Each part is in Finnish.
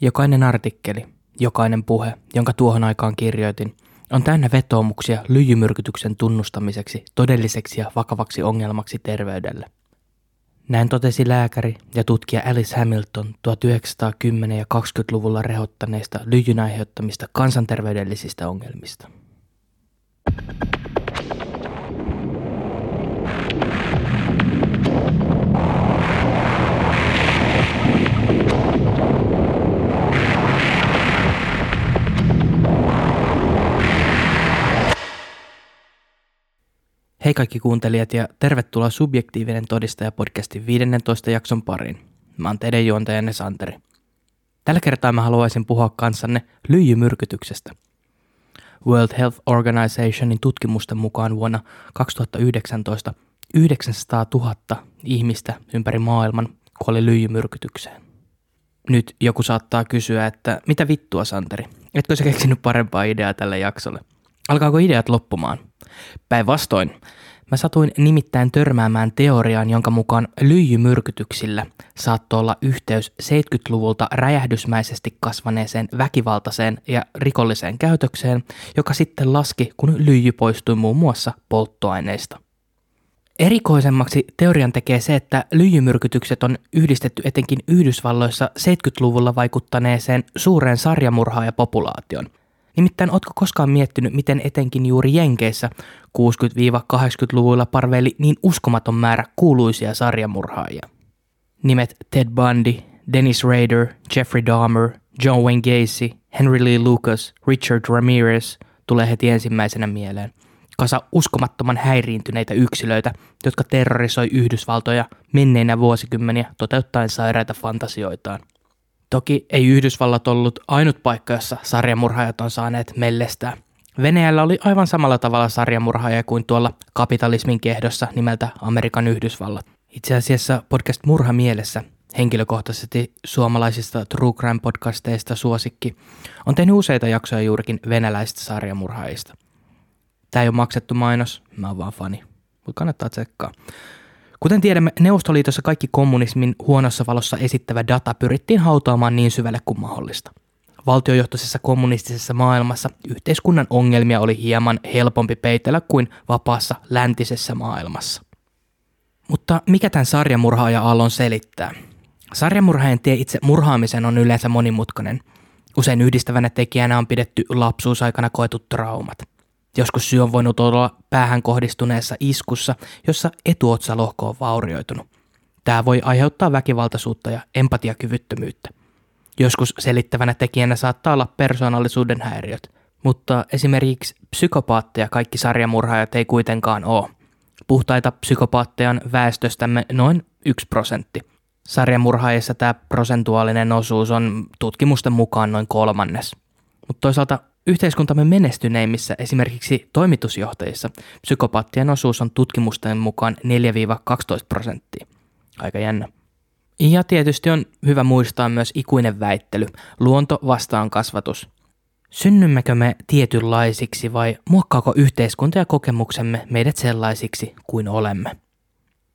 Jokainen artikkeli, jokainen puhe, jonka tuohon aikaan kirjoitin, on täynnä vetoomuksia lyijymyrkytyksen tunnustamiseksi todelliseksi ja vakavaksi ongelmaksi terveydelle. Näin totesi lääkäri ja tutkija Alice Hamilton 1910- ja 20-luvulla rehottaneista lyijyn aiheuttamista kansanterveydellisistä ongelmista. Hei kaikki kuuntelijat ja tervetuloa Subjektiivinen todistaja podcastin 15 jakson pariin. Mä oon teidän juontajanne Santeri. Tällä kertaa mä haluaisin puhua kanssanne lyijymyrkytyksestä. World Health Organizationin tutkimusten mukaan vuonna 2019 900 000 ihmistä ympäri maailman kuoli lyijymyrkytykseen. Nyt joku saattaa kysyä, että mitä vittua Santeri, etkö sä keksinyt parempaa ideaa tälle jaksolle? Alkaako ideat loppumaan? Päinvastoin, mä satuin nimittäin törmäämään teoriaan, jonka mukaan lyijymyrkytyksillä saattoi olla yhteys 70-luvulta räjähdysmäisesti kasvaneeseen väkivaltaiseen ja rikolliseen käytökseen, joka sitten laski, kun lyijy poistui muun muassa polttoaineista. Erikoisemmaksi teorian tekee se, että lyijymyrkytykset on yhdistetty etenkin Yhdysvalloissa 70-luvulla vaikuttaneeseen suureen sarjamurhaajapopulaation – Nimittäin ootko koskaan miettinyt, miten etenkin juuri Jenkeissä 60-80-luvuilla parveili niin uskomaton määrä kuuluisia sarjamurhaajia? Nimet Ted Bundy, Dennis Rader, Jeffrey Dahmer, John Wayne Gacy, Henry Lee Lucas, Richard Ramirez tulee heti ensimmäisenä mieleen. Kasa uskomattoman häiriintyneitä yksilöitä, jotka terrorisoi Yhdysvaltoja menneinä vuosikymmeniä toteuttaen sairaita fantasioitaan – Toki ei Yhdysvallat ollut ainut paikka, jossa sarjamurhaajat on saaneet mellestää. Venäjällä oli aivan samalla tavalla sarjamurhaajia kuin tuolla kapitalismin kehdossa nimeltä Amerikan Yhdysvallat. Itse asiassa podcast Murha mielessä, henkilökohtaisesti suomalaisista True Crime podcasteista suosikki, on tehnyt useita jaksoja juurikin venäläisistä sarjamurhaajista. Tämä ei ole maksettu mainos, mä oon vaan fani, mutta kannattaa tsekkaa. Kuten tiedämme, Neuvostoliitossa kaikki kommunismin huonossa valossa esittävä data pyrittiin hautaamaan niin syvälle kuin mahdollista. Valtiojohtoisessa kommunistisessa maailmassa yhteiskunnan ongelmia oli hieman helpompi peitellä kuin vapaassa läntisessä maailmassa. Mutta mikä tämän sarjamurhaaja-aallon selittää? Sarjamurhaajan tie itse murhaamisen on yleensä monimutkainen. Usein yhdistävänä tekijänä on pidetty lapsuusaikana koetut traumat – Joskus syy on voinut olla päähän kohdistuneessa iskussa, jossa etuotsalohko on vaurioitunut. Tämä voi aiheuttaa väkivaltaisuutta ja empatiakyvyttömyyttä. Joskus selittävänä tekijänä saattaa olla persoonallisuuden häiriöt, mutta esimerkiksi psykopaatteja kaikki sarjamurhaajat ei kuitenkaan ole. Puhtaita psykopaatteja on väestöstämme noin 1 prosentti. Sarjamurhaajissa tämä prosentuaalinen osuus on tutkimusten mukaan noin kolmannes. Mutta toisaalta Yhteiskuntamme menestyneimmissä esimerkiksi toimitusjohtajissa psykopaattien osuus on tutkimusten mukaan 4-12 prosenttia. Aika jännä. Ja tietysti on hyvä muistaa myös ikuinen väittely, luonto vastaan kasvatus. Synnymmekö me tietynlaisiksi vai muokkaako yhteiskunta ja kokemuksemme meidät sellaisiksi kuin olemme?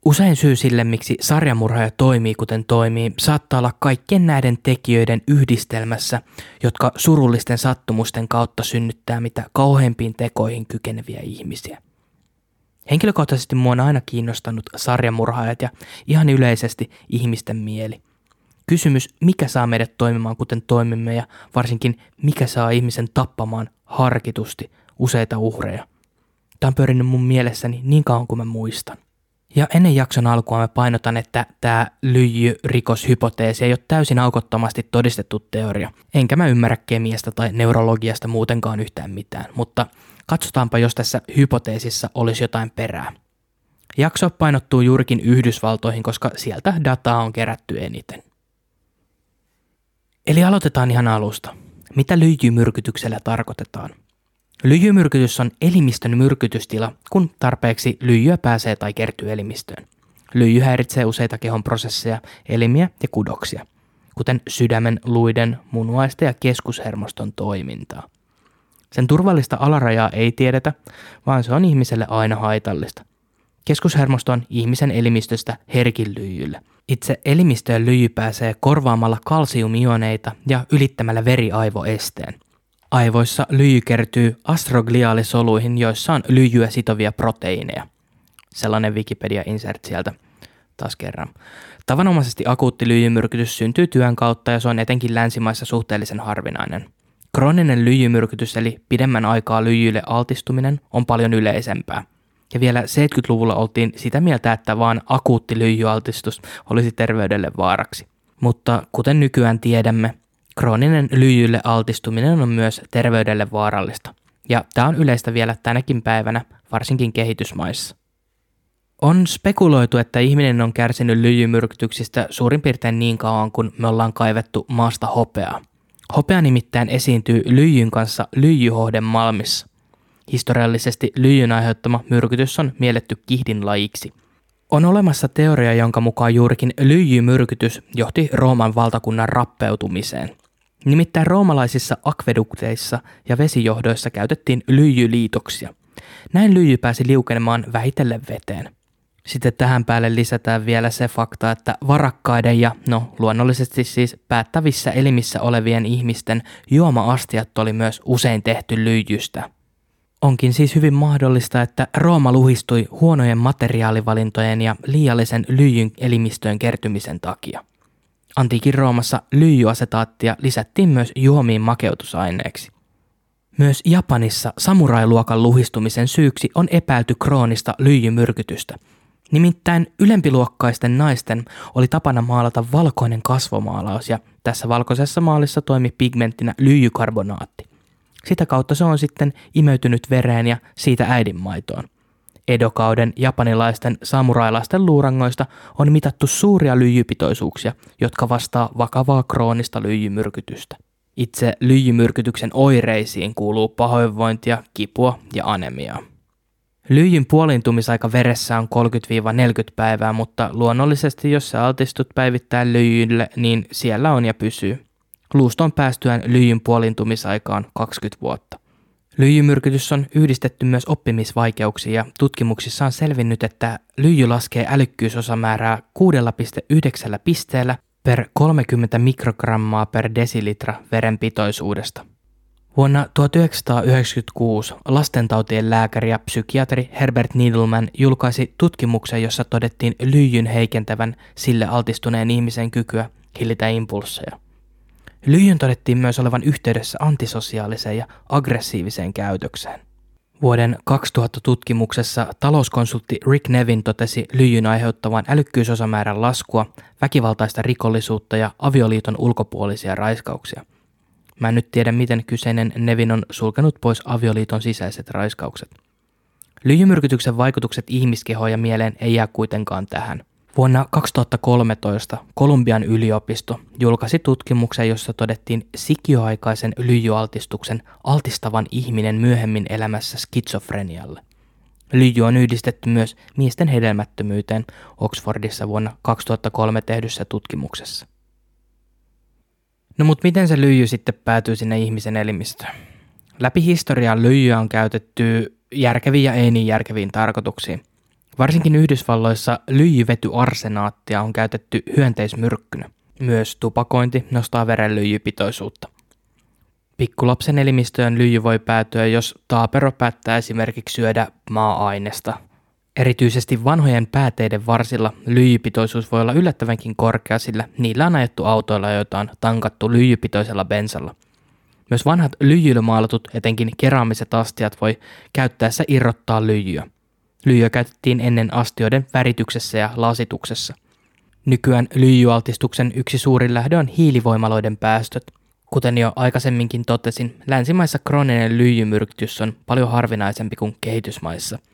Usein syy sille, miksi sarjamurhaaja toimii kuten toimii, saattaa olla kaikkien näiden tekijöiden yhdistelmässä, jotka surullisten sattumusten kautta synnyttää mitä kauheimpiin tekoihin kykeneviä ihmisiä. Henkilökohtaisesti mua on aina kiinnostanut sarjamurhaajat ja ihan yleisesti ihmisten mieli. Kysymys, mikä saa meidät toimimaan kuten toimimme ja varsinkin mikä saa ihmisen tappamaan harkitusti useita uhreja. Tämä on pyörinyt mun mielessäni niin kauan kuin mä muistan. Ja ennen jakson alkua mä painotan, että tämä lyijyrikoshypoteesi ei ole täysin aukottomasti todistettu teoria. Enkä mä ymmärrä kemiasta tai neurologiasta muutenkaan yhtään mitään, mutta katsotaanpa, jos tässä hypoteesissa olisi jotain perää. Jakso painottuu juurikin Yhdysvaltoihin, koska sieltä dataa on kerätty eniten. Eli aloitetaan ihan alusta. Mitä lyijymyrkytyksellä tarkoitetaan? Lyijymyrkytys on elimistön myrkytystila, kun tarpeeksi lyijyä pääsee tai kertyy elimistöön. Lyijy häiritsee useita kehon prosesseja, elimiä ja kudoksia, kuten sydämen, luiden, munuaisten ja keskushermoston toimintaa. Sen turvallista alarajaa ei tiedetä, vaan se on ihmiselle aina haitallista. Keskushermosto on ihmisen elimistöstä herkin lyijylle, Itse elimistöön lyijy pääsee korvaamalla kalsiumioneita ja ylittämällä veriaivoesteen. Aivoissa lyijy kertyy astrogliaalisoluihin, joissa on lyijyä sitovia proteiineja. Sellainen Wikipedia-insert sieltä taas kerran. Tavanomaisesti akuutti lyijymyrkytys syntyy työn kautta ja se on etenkin länsimaissa suhteellisen harvinainen. Krooninen lyijymyrkytys eli pidemmän aikaa lyijyille altistuminen on paljon yleisempää. Ja vielä 70-luvulla oltiin sitä mieltä, että vain akuutti lyijyaltistus olisi terveydelle vaaraksi. Mutta kuten nykyään tiedämme, krooninen lyijylle altistuminen on myös terveydelle vaarallista. Ja tämä on yleistä vielä tänäkin päivänä, varsinkin kehitysmaissa. On spekuloitu, että ihminen on kärsinyt lyijymyrkytyksistä suurin piirtein niin kauan kuin me ollaan kaivettu maasta hopeaa. Hopea nimittäin esiintyy lyijyn kanssa lyijyhohden malmissa. Historiallisesti lyijyn aiheuttama myrkytys on mielletty kihdin lajiksi. On olemassa teoria, jonka mukaan juurikin lyijymyrkytys johti Rooman valtakunnan rappeutumiseen. Nimittäin roomalaisissa akvedukteissa ja vesijohdoissa käytettiin lyijyliitoksia. Näin lyijy pääsi liukenemaan vähitellen veteen. Sitten tähän päälle lisätään vielä se fakta, että varakkaiden ja no luonnollisesti siis päättävissä elimissä olevien ihmisten juoma-astiat oli myös usein tehty lyijystä. Onkin siis hyvin mahdollista, että Rooma luhistui huonojen materiaalivalintojen ja liiallisen lyijyn elimistöön kertymisen takia. Antiikin Roomassa lyijyasetaattia lisättiin myös juomiin makeutusaineeksi. Myös Japanissa samurailuokan luhistumisen syyksi on epäilty kroonista lyijymyrkytystä – Nimittäin ylempiluokkaisten naisten oli tapana maalata valkoinen kasvomaalaus ja tässä valkoisessa maalissa toimi pigmenttinä lyijykarbonaatti. Sitä kautta se on sitten imeytynyt vereen ja siitä äidinmaitoon. Edokauden japanilaisten samurailaisten luurangoista on mitattu suuria lyijypitoisuuksia, jotka vastaa vakavaa kroonista lyijymyrkytystä. Itse lyijymyrkytyksen oireisiin kuuluu pahoinvointia, kipua ja anemiaa. Lyijyn puolintumisaika veressä on 30-40 päivää, mutta luonnollisesti jos sä altistut päivittäin lyijylle, niin siellä on ja pysyy. Luuston päästyään lyijyn puolintumisaikaan 20 vuotta. Lyijymyrkytys on yhdistetty myös oppimisvaikeuksiin ja tutkimuksissa on selvinnyt, että lyijy laskee älykkyysosamäärää 6,9 pisteellä per 30 mikrogrammaa per desilitra verenpitoisuudesta. Vuonna 1996 lastentautien lääkäri ja psykiatri Herbert Needleman julkaisi tutkimuksen, jossa todettiin lyijyn heikentävän sille altistuneen ihmisen kykyä hillitä impulsseja. Lyijyn todettiin myös olevan yhteydessä antisosiaaliseen ja aggressiiviseen käytökseen. Vuoden 2000 tutkimuksessa talouskonsultti Rick Nevin totesi lyijyn aiheuttavan älykkyysosamäärän laskua, väkivaltaista rikollisuutta ja avioliiton ulkopuolisia raiskauksia – Mä en nyt tiedä, miten kyseinen Nevin on sulkenut pois avioliiton sisäiset raiskaukset. Lyijymyrkytyksen vaikutukset ihmiskehoon ja mieleen ei jää kuitenkaan tähän. Vuonna 2013 Kolumbian yliopisto julkaisi tutkimuksen, jossa todettiin sikioaikaisen lyijyaltistuksen altistavan ihminen myöhemmin elämässä skitsofrenialle. Lyijy on yhdistetty myös miesten hedelmättömyyteen Oxfordissa vuonna 2003 tehdyssä tutkimuksessa. No mutta miten se lyijy sitten päätyy sinne ihmisen elimistöön? Läpi historiaa lyijyä on käytetty järkeviin ja ei niin järkeviin tarkoituksiin. Varsinkin Yhdysvalloissa lyijyvetyarsenaattia on käytetty hyönteismyrkkynä. Myös tupakointi nostaa veren lyijypitoisuutta. Pikkulapsen elimistöön lyijy voi päätyä, jos taapero päättää esimerkiksi syödä maa-ainesta – Erityisesti vanhojen pääteiden varsilla lyijypitoisuus voi olla yllättävänkin korkea, sillä niillä on ajettu autoilla, joita on tankattu lyijypitoisella bensalla. Myös vanhat lyijyllä maalatut, etenkin keraamiset astiat, voi käyttäessä irrottaa lyijyä. Lyijyä käytettiin ennen astioiden värityksessä ja lasituksessa. Nykyään lyijyaltistuksen yksi suurin lähde on hiilivoimaloiden päästöt. Kuten jo aikaisemminkin totesin, länsimaissa krooninen lyijymyrkytys on paljon harvinaisempi kuin kehitysmaissa –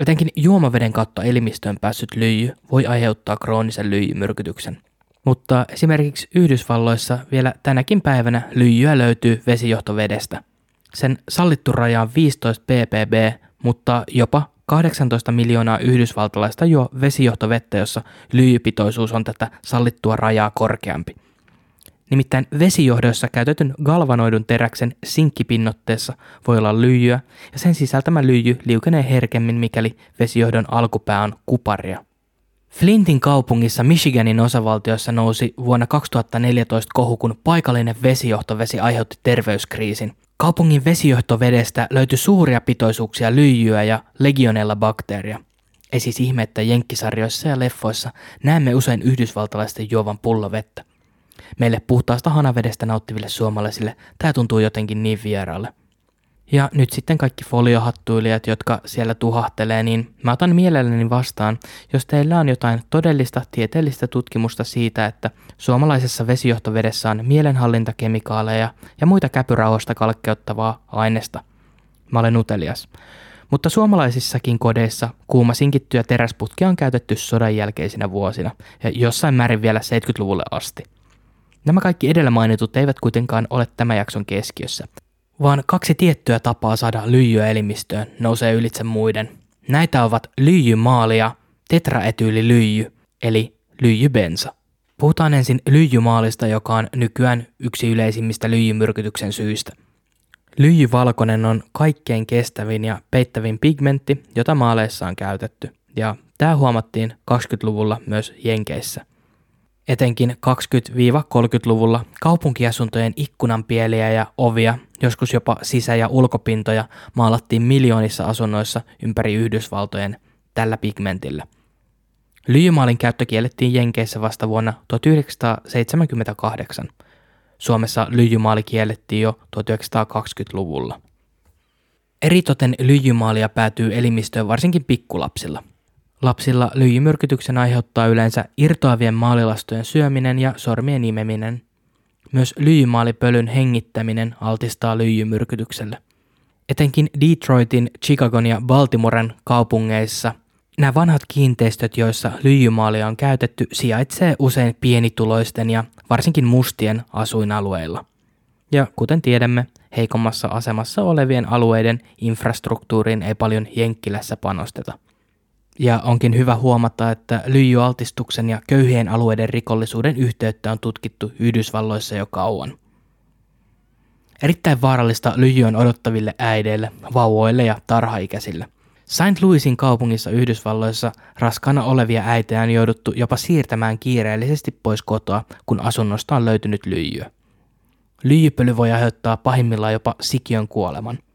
Jotenkin juomaveden kautta elimistöön päässyt lyijy voi aiheuttaa kroonisen lyijymyrkytyksen. Mutta esimerkiksi Yhdysvalloissa vielä tänäkin päivänä lyijyä löytyy vesijohtovedestä. Sen sallittu raja on 15 ppb, mutta jopa 18 miljoonaa yhdysvaltalaista juo vesijohtovettä, jossa lyijypitoisuus on tätä sallittua rajaa korkeampi. Nimittäin vesijohdoissa käytetyn galvanoidun teräksen sinkkipinnotteessa voi olla lyijyä, ja sen sisältämä lyijy liukenee herkemmin, mikäli vesijohdon alkupää on kuparia. Flintin kaupungissa Michiganin osavaltiossa nousi vuonna 2014 kohu, kun paikallinen vesijohtovesi aiheutti terveyskriisin. Kaupungin vesijohtovedestä löytyi suuria pitoisuuksia lyijyä ja legionella-bakteeria. Ei siis ihme, että jenkkisarjoissa ja leffoissa näemme usein yhdysvaltalaisten juovan pullovettä. Meille puhtaasta hanavedestä nauttiville suomalaisille tämä tuntuu jotenkin niin vieraalle. Ja nyt sitten kaikki foliohattuilijat, jotka siellä tuhahtelee, niin mä otan mielelläni vastaan, jos teillä on jotain todellista tieteellistä tutkimusta siitä, että suomalaisessa vesijohtovedessä on mielenhallintakemikaaleja ja muita käpyrauhasta kalkkeuttavaa aineesta. Mä olen utelias. Mutta suomalaisissakin kodeissa kuumasinkittyjä teräsputkia on käytetty sodan jälkeisinä vuosina ja jossain määrin vielä 70-luvulle asti. Nämä kaikki edellä mainitut eivät kuitenkaan ole tämän jakson keskiössä, vaan kaksi tiettyä tapaa saada lyijyä elimistöön nousee ylitse muiden. Näitä ovat lyijymaali ja tetraetyylilyijy, eli lyijybensa. Puhutaan ensin lyijymaalista, joka on nykyään yksi yleisimmistä lyijymyrkytyksen syistä. Lyijyvalkoinen on kaikkein kestävin ja peittävin pigmentti, jota maaleissa on käytetty, ja tämä huomattiin 20-luvulla myös Jenkeissä. Etenkin 20-30-luvulla kaupunkiasuntojen ikkunanpieliä ja ovia, joskus jopa sisä- ja ulkopintoja, maalattiin miljoonissa asunnoissa ympäri Yhdysvaltojen tällä pigmentillä. Lyijymaalin käyttö kiellettiin Jenkeissä vasta vuonna 1978. Suomessa lyijymaali kiellettiin jo 1920-luvulla. Eritoten lyijymaalia päätyy elimistöön varsinkin pikkulapsilla. Lapsilla lyijymyrkytyksen aiheuttaa yleensä irtoavien maalilastojen syöminen ja sormien imeminen. Myös lyijymaalipölyn hengittäminen altistaa lyijymyrkytykselle. Etenkin Detroitin, Chicagon ja Baltimoren kaupungeissa nämä vanhat kiinteistöt, joissa lyijymaalia on käytetty, sijaitsee usein pienituloisten ja varsinkin mustien asuinalueilla. Ja kuten tiedämme, heikommassa asemassa olevien alueiden infrastruktuuriin ei paljon Jenkkilässä panosteta – ja onkin hyvä huomata, että lyijyaltistuksen ja köyhien alueiden rikollisuuden yhteyttä on tutkittu Yhdysvalloissa jo kauan. Erittäin vaarallista lyijy on odottaville äideille, vauvoille ja tarhaikäisille. St. Louisin kaupungissa Yhdysvalloissa raskaana olevia äitejä on jouduttu jopa siirtämään kiireellisesti pois kotoa, kun asunnosta on löytynyt lyijyä. Lyijypöly voi aiheuttaa pahimmillaan jopa sikiön kuoleman –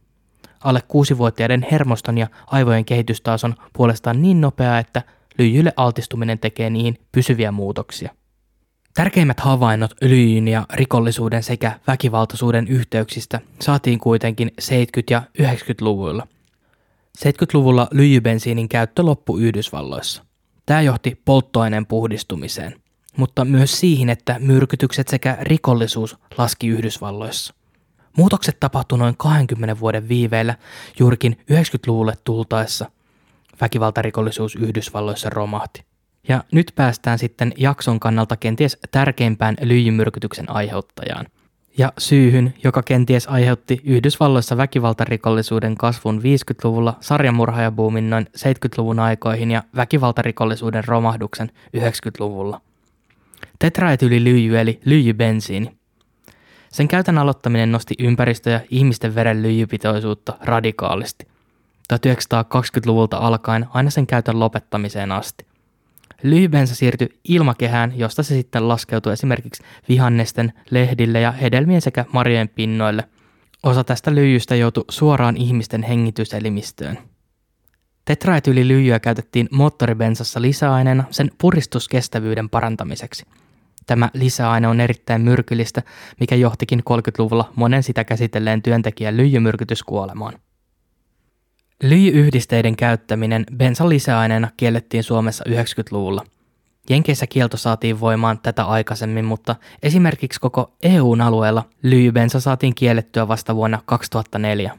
alle kuusivuotiaiden hermoston ja aivojen kehitys taas on puolestaan niin nopeaa, että lyijylle altistuminen tekee niihin pysyviä muutoksia. Tärkeimmät havainnot lyijyn ja rikollisuuden sekä väkivaltaisuuden yhteyksistä saatiin kuitenkin 70- ja 90-luvuilla. 70-luvulla lyijybensiinin käyttö loppui Yhdysvalloissa. Tämä johti polttoaineen puhdistumiseen, mutta myös siihen, että myrkytykset sekä rikollisuus laski Yhdysvalloissa. Muutokset tapahtui noin 20 vuoden viiveellä juurikin 90-luvulle tultaessa. Väkivaltarikollisuus Yhdysvalloissa romahti. Ja nyt päästään sitten jakson kannalta kenties tärkeimpään lyijymyrkytyksen aiheuttajaan. Ja syyhyn, joka kenties aiheutti Yhdysvalloissa väkivaltarikollisuuden kasvun 50-luvulla, sarjamurhaajabuumin noin 70-luvun aikoihin ja väkivaltarikollisuuden romahduksen 90-luvulla. Tetraetylilyijy eli lyijybensiini sen käytön aloittaminen nosti ympäristö- ja ihmisten veren lyijypitoisuutta radikaalisti. 1920-luvulta alkaen aina sen käytön lopettamiseen asti. Lyhybensa siirtyi ilmakehään, josta se sitten laskeutui esimerkiksi vihannesten, lehdille ja hedelmien sekä marjojen pinnoille. Osa tästä lyijystä joutui suoraan ihmisten hengityselimistöön. Tetraetylilyijyä käytettiin moottoribensassa lisäaineena sen puristuskestävyyden parantamiseksi – Tämä lisäaine on erittäin myrkyllistä, mikä johtikin 30-luvulla monen sitä käsitelleen työntekijän lyijymyrkytyskuolemaan. Lyijyyhdisteiden käyttäminen bensan lisäaineena kiellettiin Suomessa 90-luvulla. Jenkeissä kielto saatiin voimaan tätä aikaisemmin, mutta esimerkiksi koko EUn alueella lyijybensa saatiin kiellettyä vasta vuonna 2004.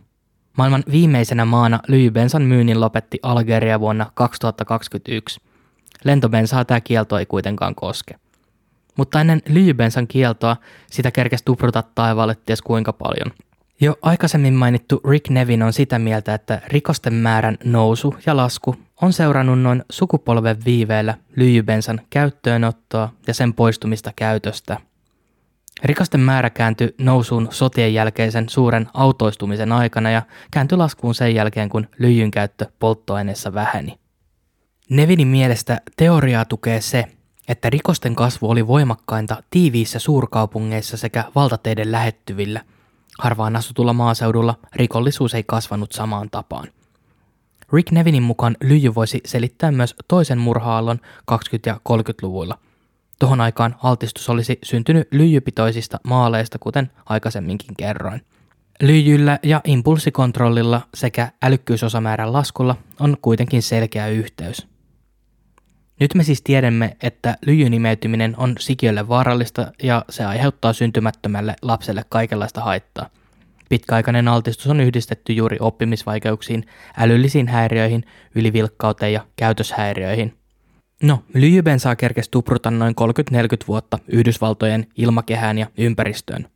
Maailman viimeisenä maana lyijybensan myynnin lopetti Algeria vuonna 2021. Lentobensaa tämä kielto ei kuitenkaan koske. Mutta ennen lyijybensan kieltoa sitä kerkesi tupruta taivaalle ties kuinka paljon. Jo aikaisemmin mainittu Rick Nevin on sitä mieltä, että rikosten määrän nousu ja lasku on seurannut noin sukupolven viiveellä lyijybensan käyttöönottoa ja sen poistumista käytöstä. Rikosten määrä kääntyi nousuun sotien jälkeisen suuren autoistumisen aikana ja kääntyi laskuun sen jälkeen, kun lyijyn käyttö polttoaineessa väheni. Nevinin mielestä teoriaa tukee se, että rikosten kasvu oli voimakkainta tiiviissä suurkaupungeissa sekä valtateiden lähettyvillä. Harvaan asutulla maaseudulla rikollisuus ei kasvanut samaan tapaan. Rick Nevinin mukaan lyijy voisi selittää myös toisen murhaallon 20- ja 30-luvuilla. Tuohon aikaan altistus olisi syntynyt lyijypitoisista maaleista, kuten aikaisemminkin kerroin. Lyijyllä ja impulssikontrollilla sekä älykkyysosamäärän laskulla on kuitenkin selkeä yhteys. Nyt me siis tiedämme, että lyijynimeytyminen on sikiölle vaarallista ja se aiheuttaa syntymättömälle lapselle kaikenlaista haittaa. Pitkäaikainen altistus on yhdistetty juuri oppimisvaikeuksiin, älyllisiin häiriöihin, ylivilkkauteen ja käytöshäiriöihin. No, lyijybensaa kerkesi tupruta noin 30-40 vuotta Yhdysvaltojen ilmakehään ja ympäristöön.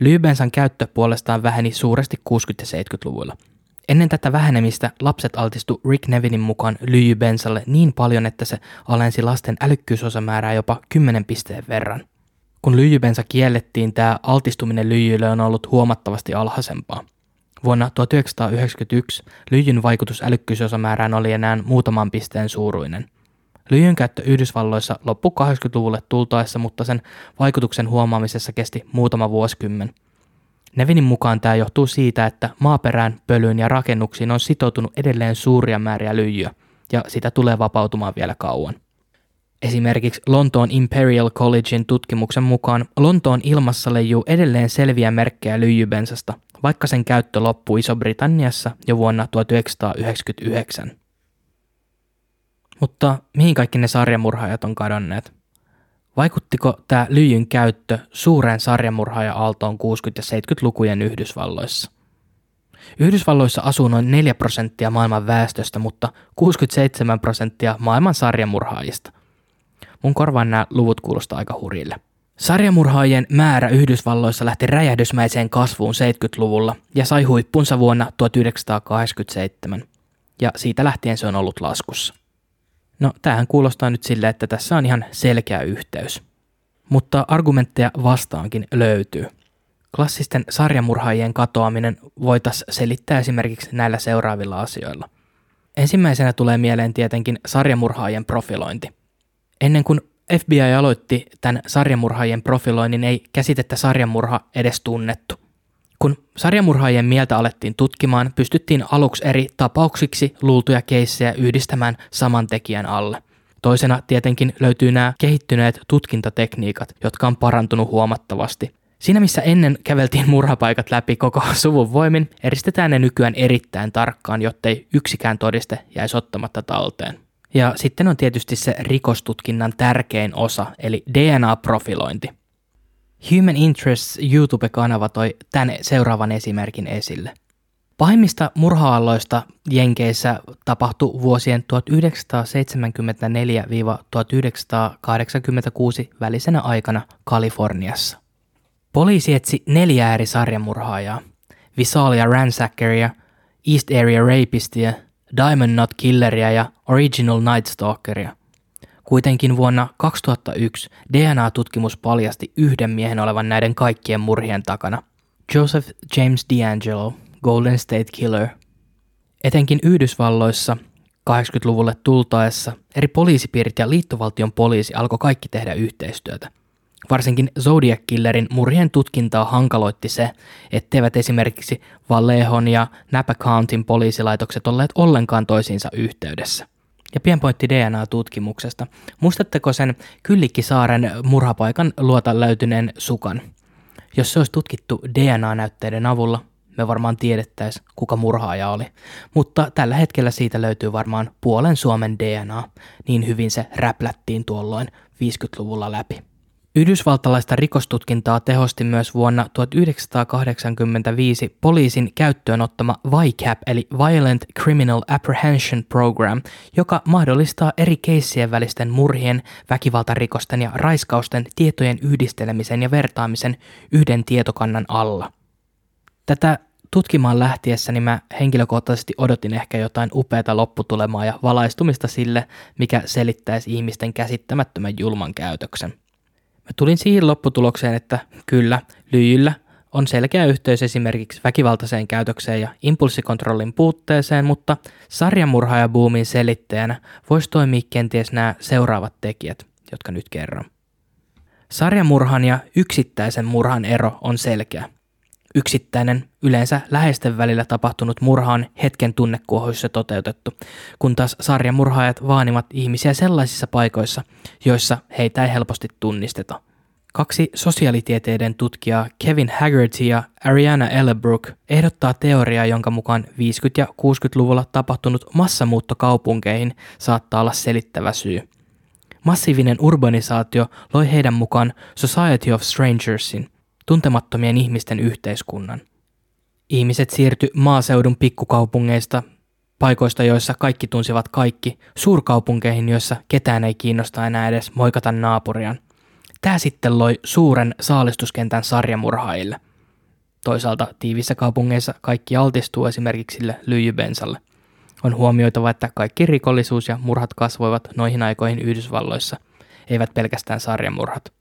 Lyijybensan käyttö puolestaan väheni suuresti 60- ja 70-luvuilla – Ennen tätä vähenemistä lapset altistu Rick Nevinin mukaan lyijybensalle niin paljon, että se alensi lasten älykkyysosamäärää jopa 10 pisteen verran. Kun lyijybensa kiellettiin, tämä altistuminen lyijylle on ollut huomattavasti alhaisempaa. Vuonna 1991 lyijyn vaikutus älykkyysosamäärään oli enää muutaman pisteen suuruinen. Lyijyn käyttö Yhdysvalloissa loppui 80-luvulle tultaessa, mutta sen vaikutuksen huomaamisessa kesti muutama vuosikymmen – Nevinin mukaan tämä johtuu siitä, että maaperään, pölyyn ja rakennuksiin on sitoutunut edelleen suuria määriä lyijyä, ja sitä tulee vapautumaan vielä kauan. Esimerkiksi Lontoon Imperial Collegein tutkimuksen mukaan Lontoon ilmassa leijuu edelleen selviä merkkejä lyijybensasta, vaikka sen käyttö loppui Iso-Britanniassa jo vuonna 1999. Mutta mihin kaikki ne sarjamurhaajat on kadonneet? Vaikuttiko tämä lyijyn käyttö suureen sarjamurhaaja-aaltoon 60- ja 70-lukujen Yhdysvalloissa? Yhdysvalloissa asuu noin 4 prosenttia maailman väestöstä, mutta 67 prosenttia maailman sarjamurhaajista. Mun korvaan nämä luvut kuulostaa aika hurjille. Sarjamurhaajien määrä Yhdysvalloissa lähti räjähdysmäiseen kasvuun 70-luvulla ja sai huippunsa vuonna 1987. Ja siitä lähtien se on ollut laskussa. No, tämähän kuulostaa nyt sille, että tässä on ihan selkeä yhteys. Mutta argumentteja vastaankin löytyy. Klassisten sarjamurhaajien katoaminen voitaisiin selittää esimerkiksi näillä seuraavilla asioilla. Ensimmäisenä tulee mieleen tietenkin sarjamurhaajien profilointi. Ennen kuin FBI aloitti tämän sarjamurhaajien profiloinnin, ei käsitettä sarjamurha edes tunnettu. Kun sarjamurhaajien mieltä alettiin tutkimaan, pystyttiin aluksi eri tapauksiksi luultuja keissejä yhdistämään saman tekijän alle. Toisena tietenkin löytyy nämä kehittyneet tutkintatekniikat, jotka on parantunut huomattavasti. Siinä missä ennen käveltiin murhapaikat läpi koko suvun voimin, eristetään ne nykyään erittäin tarkkaan, jottei yksikään todiste jäisi ottamatta talteen. Ja sitten on tietysti se rikostutkinnan tärkein osa, eli DNA-profilointi. Human Interests YouTube-kanava toi tämän seuraavan esimerkin esille. Pahimmista murhaalloista Jenkeissä tapahtui vuosien 1974-1986 välisenä aikana Kaliforniassa. Poliisi etsi neljä eri sarjamurhaajaa, Visalia Ransackeria, East Area Rapistia, Diamond Knot Killeria ja Original Night Stalkeria – Kuitenkin vuonna 2001 DNA-tutkimus paljasti yhden miehen olevan näiden kaikkien murhien takana. Joseph James D'Angelo, Golden State Killer. Etenkin Yhdysvalloissa 80-luvulle tultaessa eri poliisipiirit ja liittovaltion poliisi alkoi kaikki tehdä yhteistyötä. Varsinkin Zodiac Killerin murhien tutkintaa hankaloitti se, etteivät esimerkiksi Vallehon ja Napa Countyn poliisilaitokset olleet ollenkaan toisiinsa yhteydessä. Ja pienpointti DNA-tutkimuksesta. Muistatteko sen Kyllikkisaaren murhapaikan luota löytyneen sukan? Jos se olisi tutkittu DNA-näytteiden avulla, me varmaan tiedettäisiin, kuka murhaaja oli. Mutta tällä hetkellä siitä löytyy varmaan puolen Suomen DNA, niin hyvin se räplättiin tuolloin 50-luvulla läpi. Yhdysvaltalaista rikostutkintaa tehosti myös vuonna 1985 poliisin käyttöön ottama VICAP eli Violent Criminal Apprehension Program, joka mahdollistaa eri keissien välisten murhien, väkivaltarikosten ja raiskausten tietojen yhdistelemisen ja vertaamisen yhden tietokannan alla. Tätä tutkimaan lähtiessäni mä henkilökohtaisesti odotin ehkä jotain upeata lopputulemaa ja valaistumista sille, mikä selittäisi ihmisten käsittämättömän julman käytöksen – Mä tulin siihen lopputulokseen, että kyllä, lyijyllä on selkeä yhteys esimerkiksi väkivaltaiseen käytökseen ja impulssikontrollin puutteeseen, mutta sarjamurhaajabuumin selittäjänä voisi toimia kenties nämä seuraavat tekijät, jotka nyt kerron. Sarjamurhan ja yksittäisen murhan ero on selkeä. Yksittäinen, yleensä läheisten välillä tapahtunut murha on hetken tunnekuohuissa toteutettu, kun taas sarjamurhaajat vaanivat ihmisiä sellaisissa paikoissa, joissa heitä ei helposti tunnisteta. Kaksi sosiaalitieteiden tutkijaa Kevin Haggerty ja Ariana Ellebrook ehdottaa teoriaa, jonka mukaan 50- ja 60-luvulla tapahtunut massamuutto kaupunkeihin saattaa olla selittävä syy. Massiivinen urbanisaatio loi heidän mukaan Society of Strangersin, tuntemattomien ihmisten yhteiskunnan. Ihmiset siirtyi maaseudun pikkukaupungeista, paikoista joissa kaikki tunsivat kaikki, suurkaupunkeihin, joissa ketään ei kiinnosta enää edes moikata naapuriaan. Tämä sitten loi suuren saalistuskentän sarjamurhaajille. Toisaalta tiivissä kaupungeissa kaikki altistuu esimerkiksi sille lyijybensalle. On huomioitava, että kaikki rikollisuus ja murhat kasvoivat noihin aikoihin Yhdysvalloissa, eivät pelkästään sarjamurhat.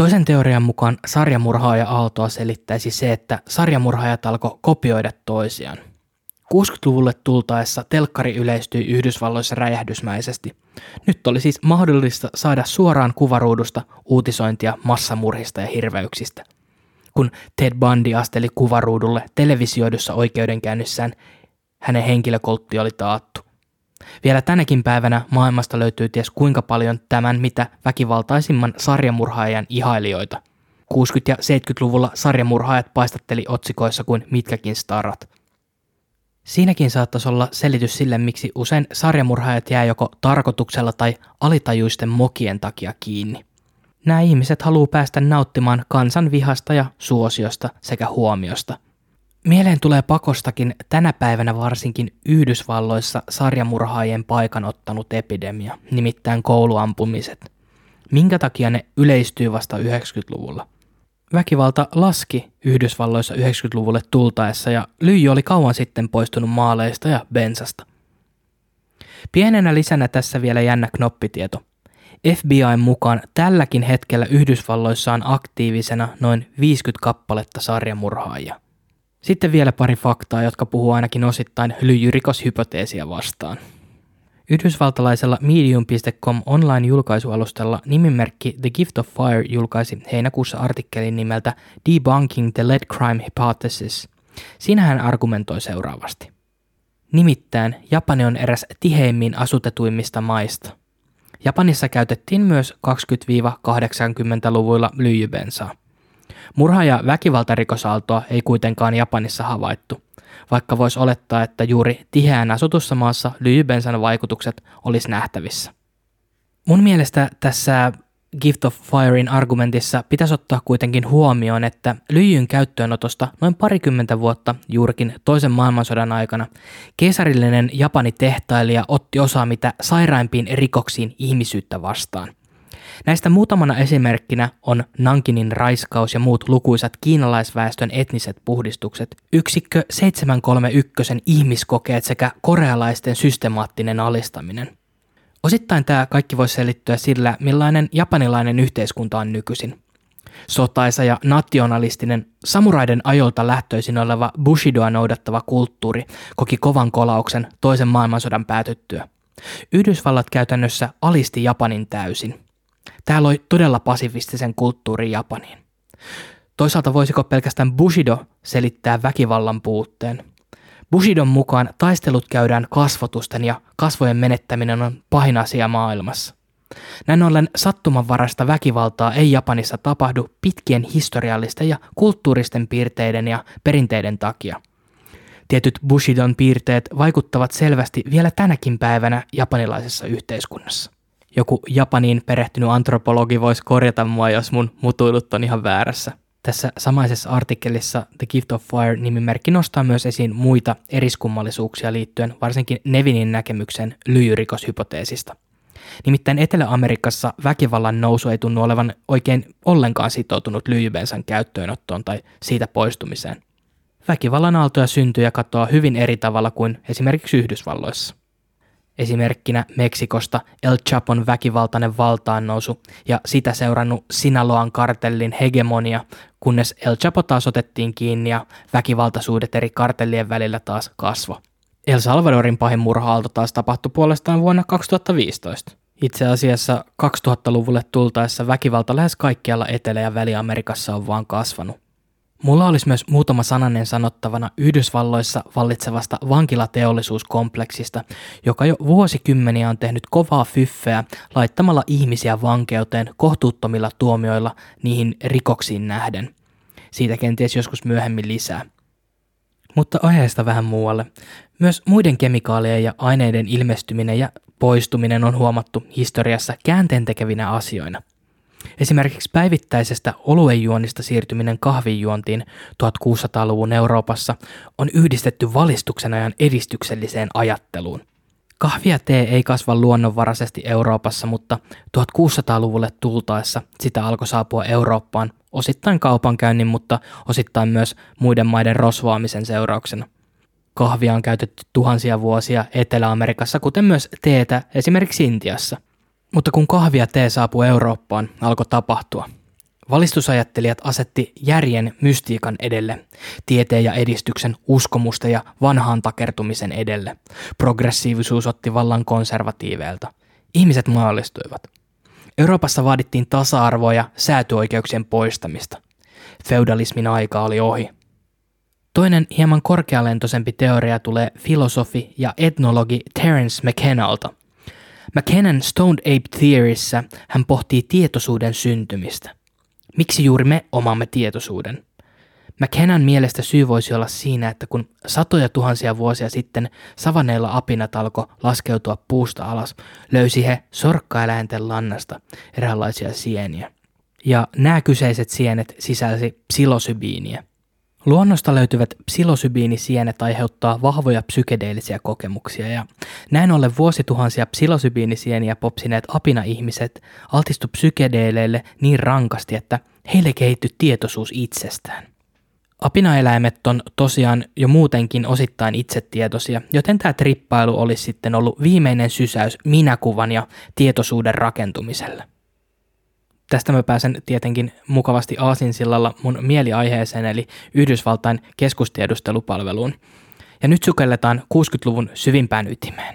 Toisen teorian mukaan sarjamurhaaja Aaltoa selittäisi se, että sarjamurhaajat alkoi kopioida toisiaan. 60-luvulle tultaessa telkkari yleistyi Yhdysvalloissa räjähdysmäisesti. Nyt oli siis mahdollista saada suoraan kuvaruudusta uutisointia massamurhista ja hirveyksistä. Kun Ted Bundy asteli kuvaruudulle televisioidussa oikeudenkäynnissään, hänen henkilökoltti oli taattu. Vielä tänäkin päivänä maailmasta löytyy ties kuinka paljon tämän mitä väkivaltaisimman sarjamurhaajan ihailijoita. 60- ja 70-luvulla sarjamurhaajat paistatteli otsikoissa kuin mitkäkin starat. Siinäkin saattaisi olla selitys sille, miksi usein sarjamurhaajat jää joko tarkoituksella tai alitajuisten mokien takia kiinni. Nämä ihmiset haluaa päästä nauttimaan kansan vihasta ja suosiosta sekä huomiosta – Mieleen tulee pakostakin tänä päivänä varsinkin Yhdysvalloissa sarjamurhaajien paikan ottanut epidemia, nimittäin kouluampumiset. Minkä takia ne yleistyy vasta 90-luvulla? Väkivalta laski Yhdysvalloissa 90-luvulle tultaessa ja lyijy oli kauan sitten poistunut maaleista ja bensasta. Pienenä lisänä tässä vielä jännä knoppitieto. FBIn mukaan tälläkin hetkellä Yhdysvalloissa on aktiivisena noin 50 kappaletta sarjamurhaajia – sitten vielä pari faktaa, jotka puhuu ainakin osittain lyijyrikoshypoteesia vastaan. Yhdysvaltalaisella medium.com online-julkaisualustalla nimimerkki The Gift of Fire julkaisi heinäkuussa artikkelin nimeltä Debunking the Lead Crime Hypothesis. Siinä hän argumentoi seuraavasti. Nimittäin Japani on eräs tiheimmin asutetuimmista maista. Japanissa käytettiin myös 20-80-luvuilla lyijybensaa. Murha- ja väkivaltarikosaaltoa ei kuitenkaan Japanissa havaittu, vaikka voisi olettaa, että juuri tiheään asutussa maassa lyijybensan vaikutukset olisi nähtävissä. Mun mielestä tässä Gift of Firein argumentissa pitäisi ottaa kuitenkin huomioon, että lyijyn käyttöönotosta noin parikymmentä vuotta juurikin toisen maailmansodan aikana keisarillinen Japani tehtailija otti osaa mitä sairaimpiin rikoksiin ihmisyyttä vastaan. Näistä muutamana esimerkkinä on Nankinin raiskaus ja muut lukuisat kiinalaisväestön etniset puhdistukset, yksikkö 731 ihmiskokeet sekä korealaisten systemaattinen alistaminen. Osittain tämä kaikki voisi selittyä sillä, millainen japanilainen yhteiskunta on nykyisin. Sotaisa ja nationalistinen samuraiden ajolta lähtöisin oleva Bushidoa noudattava kulttuuri koki kovan kolauksen toisen maailmansodan päätyttyä. Yhdysvallat käytännössä alisti Japanin täysin – Tämä loi todella pasifistisen kulttuurin Japaniin. Toisaalta voisiko pelkästään Bushido selittää väkivallan puutteen? Bushidon mukaan taistelut käydään kasvotusten ja kasvojen menettäminen on pahin asia maailmassa. Näin ollen sattumanvaraista väkivaltaa ei Japanissa tapahdu pitkien historiallisten ja kulttuuristen piirteiden ja perinteiden takia. Tietyt Bushidon piirteet vaikuttavat selvästi vielä tänäkin päivänä japanilaisessa yhteiskunnassa joku Japaniin perehtynyt antropologi voisi korjata mua, jos mun mutuilut on ihan väärässä. Tässä samaisessa artikkelissa The Gift of Fire-nimimerkki nostaa myös esiin muita eriskummallisuuksia liittyen varsinkin Nevinin näkemyksen lyijyrikoshypoteesista. Nimittäin Etelä-Amerikassa väkivallan nousu ei tunnu olevan oikein ollenkaan sitoutunut lyijybensan käyttöönottoon tai siitä poistumiseen. Väkivallan aaltoja syntyy ja katoaa hyvin eri tavalla kuin esimerkiksi Yhdysvalloissa. Esimerkkinä Meksikosta El Chapon väkivaltainen valtaannousu ja sitä seurannut Sinaloan kartellin hegemonia, kunnes El Chapo taas otettiin kiinni ja väkivaltaisuudet eri kartellien välillä taas kasvo. El Salvadorin pahin murha-aalto taas tapahtui puolestaan vuonna 2015. Itse asiassa 2000-luvulle tultaessa väkivalta lähes kaikkialla Etelä- ja Väli-Amerikassa on vaan kasvanut. Mulla olisi myös muutama sananen sanottavana Yhdysvalloissa vallitsevasta vankilateollisuuskompleksista, joka jo vuosikymmeniä on tehnyt kovaa fyffeä laittamalla ihmisiä vankeuteen kohtuuttomilla tuomioilla niihin rikoksiin nähden. Siitä kenties joskus myöhemmin lisää. Mutta aiheesta vähän muualle. Myös muiden kemikaalien ja aineiden ilmestyminen ja poistuminen on huomattu historiassa käänteentekevinä asioina. Esimerkiksi päivittäisestä oluenjuonnista siirtyminen kahvinjuontiin 1600-luvun Euroopassa on yhdistetty valistuksen ajan edistykselliseen ajatteluun. Kahvia tee ei kasva luonnonvaraisesti Euroopassa, mutta 1600-luvulle tultaessa sitä alkoi saapua Eurooppaan osittain kaupankäynnin, mutta osittain myös muiden maiden rosvaamisen seurauksena. Kahvia on käytetty tuhansia vuosia Etelä-Amerikassa, kuten myös teetä esimerkiksi Intiassa – mutta kun kahvia tee saapui Eurooppaan, alkoi tapahtua. Valistusajattelijat asetti järjen mystiikan edelle, tieteen ja edistyksen, uskomusta ja vanhaan takertumisen edelle. Progressiivisuus otti vallan konservatiiveilta. Ihmiset maallistuivat. Euroopassa vaadittiin tasa-arvoa ja säätyoikeuksien poistamista. Feudalismin aika oli ohi. Toinen hieman korkealentoisempi teoria tulee filosofi ja etnologi Terence McKennalta – McKennan Stoned Ape Theoryssä hän pohtii tietoisuuden syntymistä. Miksi juuri me omamme tietoisuuden? McKennan mielestä syy voisi olla siinä, että kun satoja tuhansia vuosia sitten savaneilla apinat alkoi laskeutua puusta alas, löysi he sorkkaeläinten lannasta eräänlaisia sieniä. Ja nämä kyseiset sienet sisälsi psilosybiiniä. Luonnosta löytyvät psilosybiinisienet aiheuttaa vahvoja psykedeellisiä kokemuksia ja näin ollen vuosituhansia psilosybiinisieniä popsineet apina-ihmiset altistu psykedeeleille niin rankasti, että heille kehittyi tietoisuus itsestään. Apinaeläimet on tosiaan jo muutenkin osittain itsetietoisia, joten tämä trippailu olisi sitten ollut viimeinen sysäys minäkuvan ja tietoisuuden rakentumiselle. Tästä mä pääsen tietenkin mukavasti aasinsillalla mun mieliaiheeseen eli Yhdysvaltain keskustiedustelupalveluun. Ja nyt sukelletaan 60-luvun syvimpään ytimeen.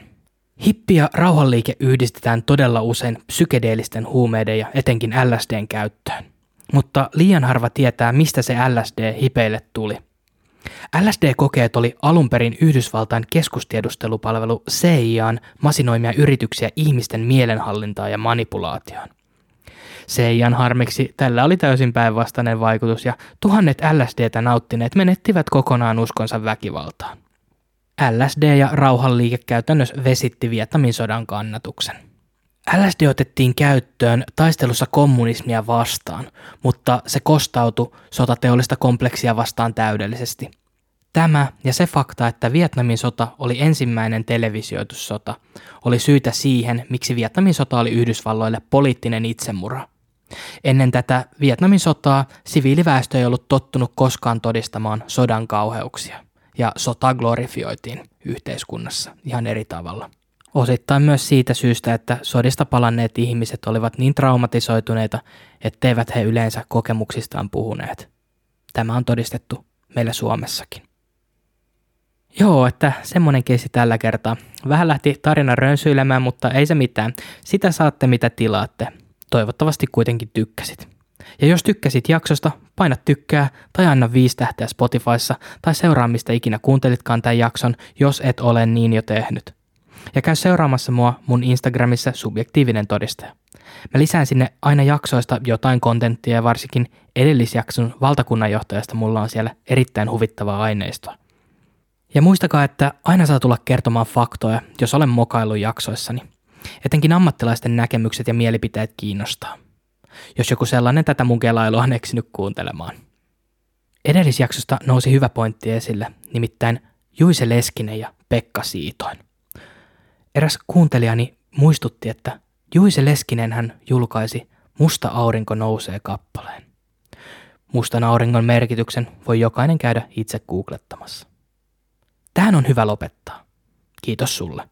Hippi ja rauhanliike yhdistetään todella usein psykedeellisten huumeiden ja etenkin LSDn käyttöön. Mutta liian harva tietää, mistä se LSD hipeille tuli. LSD-kokeet oli alun perin Yhdysvaltain keskustiedustelupalvelu CIAn masinoimia yrityksiä ihmisten mielenhallintaan ja manipulaatioon. Seijan harmiksi tällä oli täysin päinvastainen vaikutus ja tuhannet LSDtä nauttineet menettivät kokonaan uskonsa väkivaltaan. LSD ja rauhanliike käytännössä vesitti Vietnamin sodan kannatuksen. LSD otettiin käyttöön taistelussa kommunismia vastaan, mutta se kostautui sotateollista kompleksia vastaan täydellisesti. Tämä ja se fakta, että Vietnamin sota oli ensimmäinen televisioitussota, oli syytä siihen, miksi Vietnamin sota oli Yhdysvalloille poliittinen itsemurha. Ennen tätä Vietnamin sotaa siviiliväestö ei ollut tottunut koskaan todistamaan sodan kauheuksia, ja sota glorifioitiin yhteiskunnassa ihan eri tavalla. Osittain myös siitä syystä, että sodista palanneet ihmiset olivat niin traumatisoituneita, etteivät he yleensä kokemuksistaan puhuneet. Tämä on todistettu meillä Suomessakin. Joo, että semmonen keisi tällä kertaa. Vähän lähti tarina rönsyilemään, mutta ei se mitään. Sitä saatte mitä tilaatte. Toivottavasti kuitenkin tykkäsit. Ja jos tykkäsit jaksosta, paina tykkää tai anna viisi tähteä Spotifyssa tai seuraa mistä ikinä kuuntelitkaan tämän jakson, jos et ole niin jo tehnyt. Ja käy seuraamassa mua mun Instagramissa subjektiivinen todistaja. Mä lisään sinne aina jaksoista jotain kontenttia ja varsinkin edellisjakson valtakunnanjohtajasta mulla on siellä erittäin huvittavaa aineistoa. Ja muistakaa, että aina saa tulla kertomaan faktoja, jos olen mokaillut jaksoissani. Etenkin ammattilaisten näkemykset ja mielipiteet kiinnostaa. Jos joku sellainen tätä mun kelailua on eksinyt kuuntelemaan. Edellisjaksosta nousi hyvä pointti esille, nimittäin Juise Leskinen ja Pekka Siitoin. Eräs kuuntelijani muistutti, että Juise Leskinen hän julkaisi Musta aurinko nousee kappaleen. Mustan auringon merkityksen voi jokainen käydä itse googlettamassa. Tähän on hyvä lopettaa. Kiitos sulle.